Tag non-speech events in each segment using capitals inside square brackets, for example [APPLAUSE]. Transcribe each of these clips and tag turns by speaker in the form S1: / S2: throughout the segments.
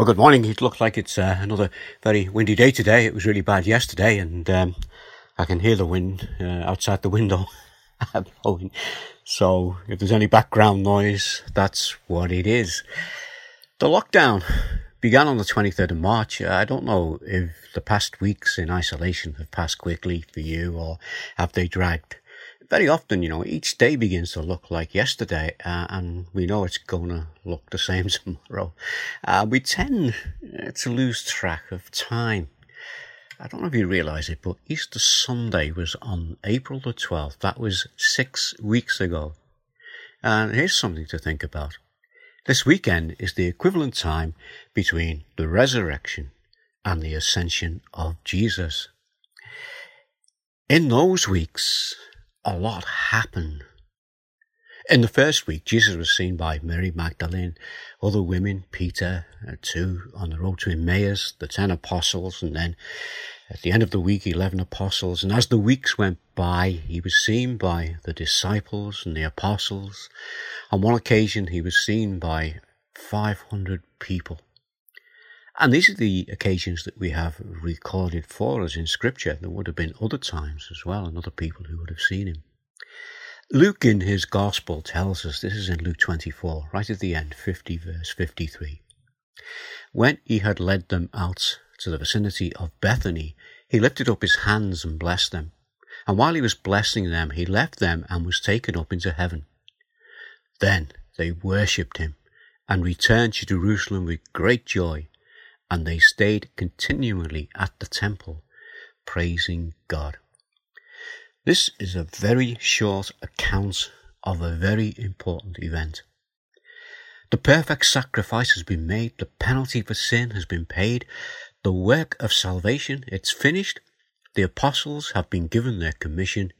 S1: Well, good morning. It looks like it's uh, another very windy day today. It was really bad yesterday, and um, I can hear the wind uh, outside the window [LAUGHS] blowing. So, if there's any background noise, that's what it is. The lockdown began on the 23rd of March. I don't know if the past weeks in isolation have passed quickly for you or have they dragged very often, you know, each day begins to look like yesterday, uh, and we know it's going to look the same [LAUGHS] tomorrow. Uh, we tend uh, to lose track of time. I don't know if you realize it, but Easter Sunday was on April the 12th. That was six weeks ago. And here's something to think about. This weekend is the equivalent time between the resurrection and the ascension of Jesus. In those weeks, a lot happened. In the first week, Jesus was seen by Mary Magdalene, other women, Peter, uh, two on the road to Emmaus, the ten apostles, and then at the end of the week, eleven apostles. And as the weeks went by, he was seen by the disciples and the apostles. On one occasion, he was seen by 500 people. And these are the occasions that we have recorded for us in Scripture. There would have been other times as well, and other people who would have seen him. Luke in his Gospel tells us, this is in Luke 24, right at the end, 50 verse 53. When he had led them out to the vicinity of Bethany, he lifted up his hands and blessed them. And while he was blessing them, he left them and was taken up into heaven. Then they worshipped him and returned to Jerusalem with great joy and they stayed continually at the temple, praising God. This is a very short account of a very important event. The perfect sacrifice has been made, the penalty for sin has been paid, the work of salvation, it's finished, the apostles have been given their commission,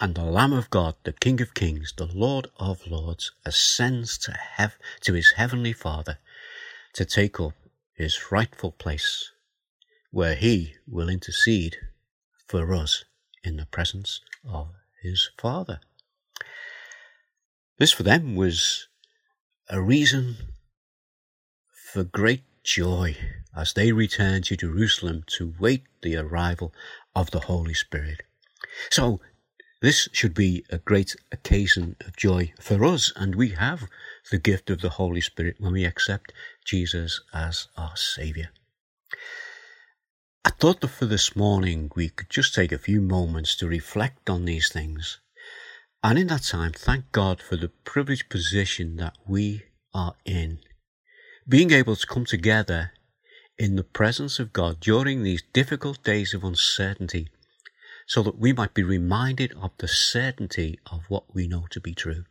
S1: and the Lamb of God, the King of Kings, the Lord of Lords, ascends to, hev- to his heavenly Father to take up his rightful place, where he will intercede for us in the presence of his Father. This for them was a reason for great joy as they returned to Jerusalem to wait the arrival of the Holy Spirit. So this should be a great occasion of joy for us, and we have the gift of the Holy Spirit when we accept Jesus as our Saviour. I thought that for this morning we could just take a few moments to reflect on these things, and in that time thank God for the privileged position that we are in. Being able to come together in the presence of God during these difficult days of uncertainty so that we might be reminded of the certainty of what we know to be true.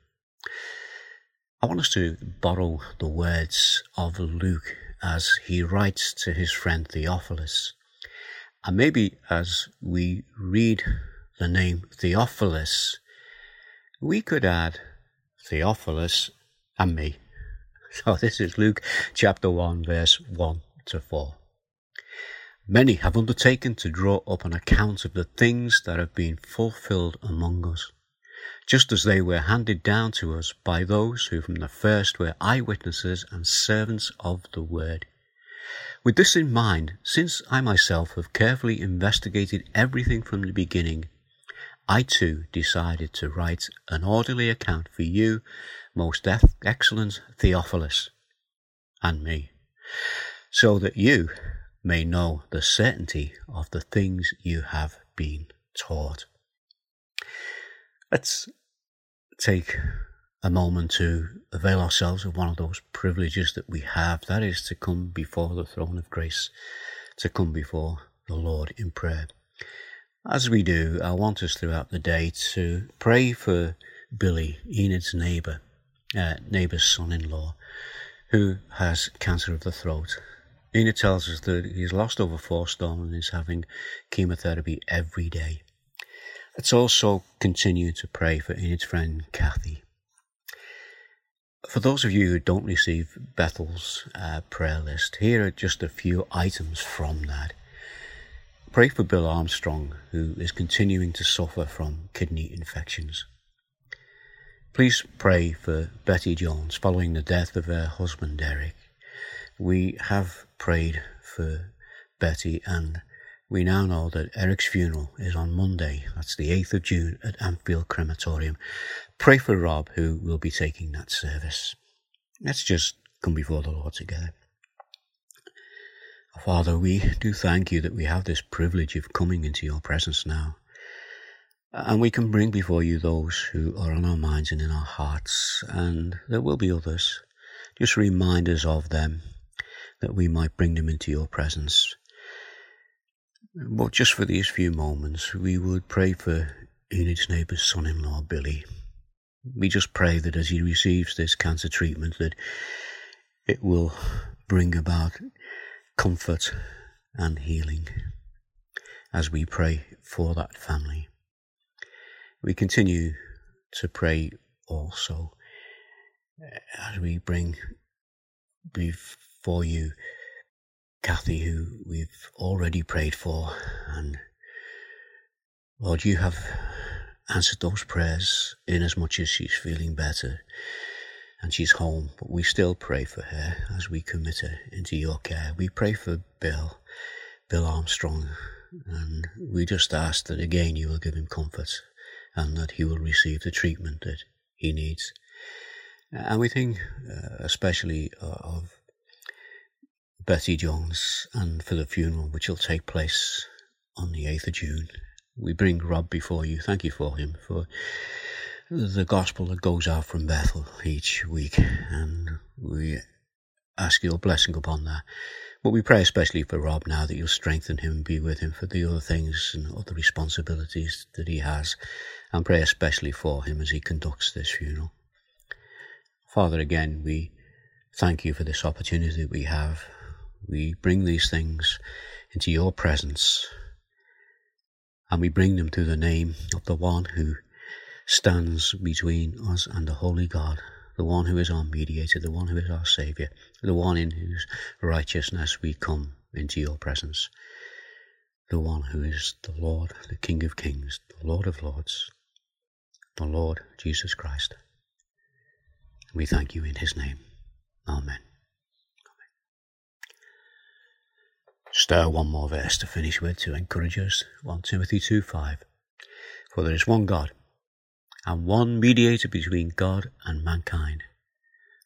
S1: I want us to borrow the words of Luke as he writes to his friend Theophilus. And maybe as we read the name Theophilus, we could add Theophilus and me. [LAUGHS] So this is Luke chapter 1, verse 1 to 4. Many have undertaken to draw up an account of the things that have been fulfilled among us, just as they were handed down to us by those who from the first were eyewitnesses and servants of the word. With this in mind, since I myself have carefully investigated everything from the beginning, I too decided to write an orderly account for you, most excellent Theophilus, and me, so that you may know the certainty of the things you have been taught. Let's take a moment to avail ourselves of one of those privileges that we have that is to come before the throne of grace, to come before the Lord in prayer. As we do, I want us throughout the day to pray for Billy, Enid's neighbour, uh, neighbour's son in law, who has cancer of the throat Ina tells us that he's lost over four stone and is having chemotherapy every day. Let's also continue to pray for Enid's friend Kathy. For those of you who don't receive Bethel's uh, prayer list, here are just a few items from that. Pray for Bill Armstrong, who is continuing to suffer from kidney infections. Please pray for Betty Jones following the death of her husband Derek. We have prayed for Betty and we now know that Eric's funeral is on Monday. That's the 8th of June at Anfield Crematorium. Pray for Rob, who will be taking that service. Let's just come before the Lord together. Father, we do thank you that we have this privilege of coming into your presence now. And we can bring before you those who are on our minds and in our hearts, and there will be others. Just remind us of them, that we might bring them into your presence. But just for these few moments, we would pray for Enid's neighbour's son-in-law, Billy. We just pray that as he receives this cancer treatment, that it will bring about comfort and healing as we pray for that family. We continue to pray also as we bring before you Kathy, who we've already prayed for, and Lord, you have answered those prayers in as much as she's feeling better and she's home, but we still pray for her as we commit her into your care. We pray for Bill, Bill Armstrong, and we just ask that again you will give him comfort and that he will receive the treatment that he needs. And we think uh, especially uh, of Betty Jones and for the funeral which will take place on the 8th of June. We bring Rob before you. Thank you for him, for the gospel that goes out from Bethel each week. And we ask your blessing upon that. But we pray especially for Rob now that you'll strengthen him and be with him for the other things and other responsibilities that he has. And pray especially for him as he conducts this funeral. Father, again, we thank you for this opportunity that we have. We bring these things into your presence and we bring them through the name of the one who stands between us and the Holy God the one who is our mediator, the one who is our Saviour, the one in whose righteousness we come into your presence, the one who is the Lord, the King of kings, the Lord of lords, the Lord Jesus Christ. We thank you in his name. Amen. Uh, one more verse to finish with to encourage us. 1 Timothy 2 5. For there is one God and one mediator between God and mankind,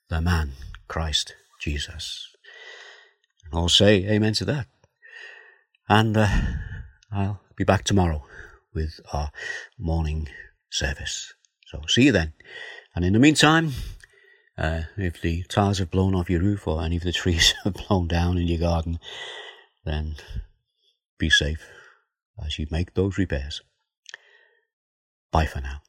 S1: the man, Christ Jesus. And I'll say amen to that. And uh, I'll be back tomorrow with our morning service. So see you then. And in the meantime, uh, if the tiles have blown off your roof or any of the [LAUGHS] trees have blown down in your garden, then be safe as you make those repairs. Bye for now.